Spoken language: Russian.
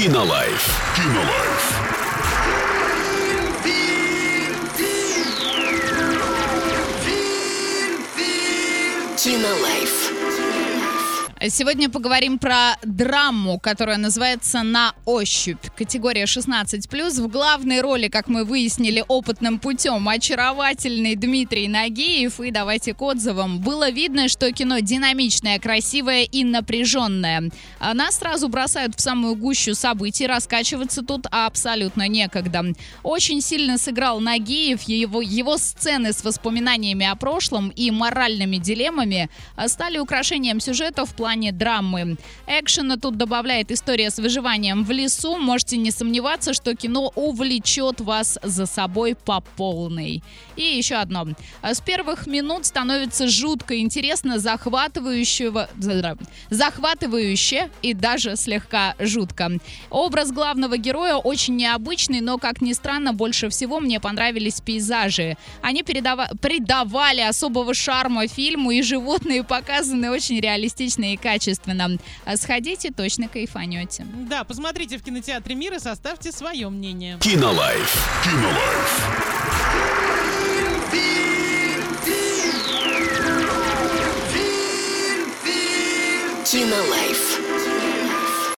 Кинолайф. Кинолайф. Кинолайф. Сегодня поговорим про драму, которая называется «На ощупь». Категория 16+. В главной роли, как мы выяснили опытным путем, очаровательный Дмитрий Нагиев. И давайте к отзывам. Было видно, что кино динамичное, красивое и напряженное. Нас сразу бросают в самую гущу событий. Раскачиваться тут абсолютно некогда. Очень сильно сыграл Нагиев. Его, его сцены с воспоминаниями о прошлом и моральными дилеммами стали украшением сюжета в плане драмы. Экшена тут добавляет история с выживанием в лесу. Можете не сомневаться, что кино увлечет вас за собой по полной. И еще одно. С первых минут становится жутко интересно, захватывающего, захватывающе и даже слегка жутко. Образ главного героя очень необычный, но, как ни странно, больше всего мне понравились пейзажи. Они передава- придавали особого шарма фильму, и животные показаны очень реалистично и качественно. А сходите, точно кайфанете. Да, посмотрите в кинотеатре мира, составьте свое мнение. Кинолайф. Кинолайф. Кинолайф.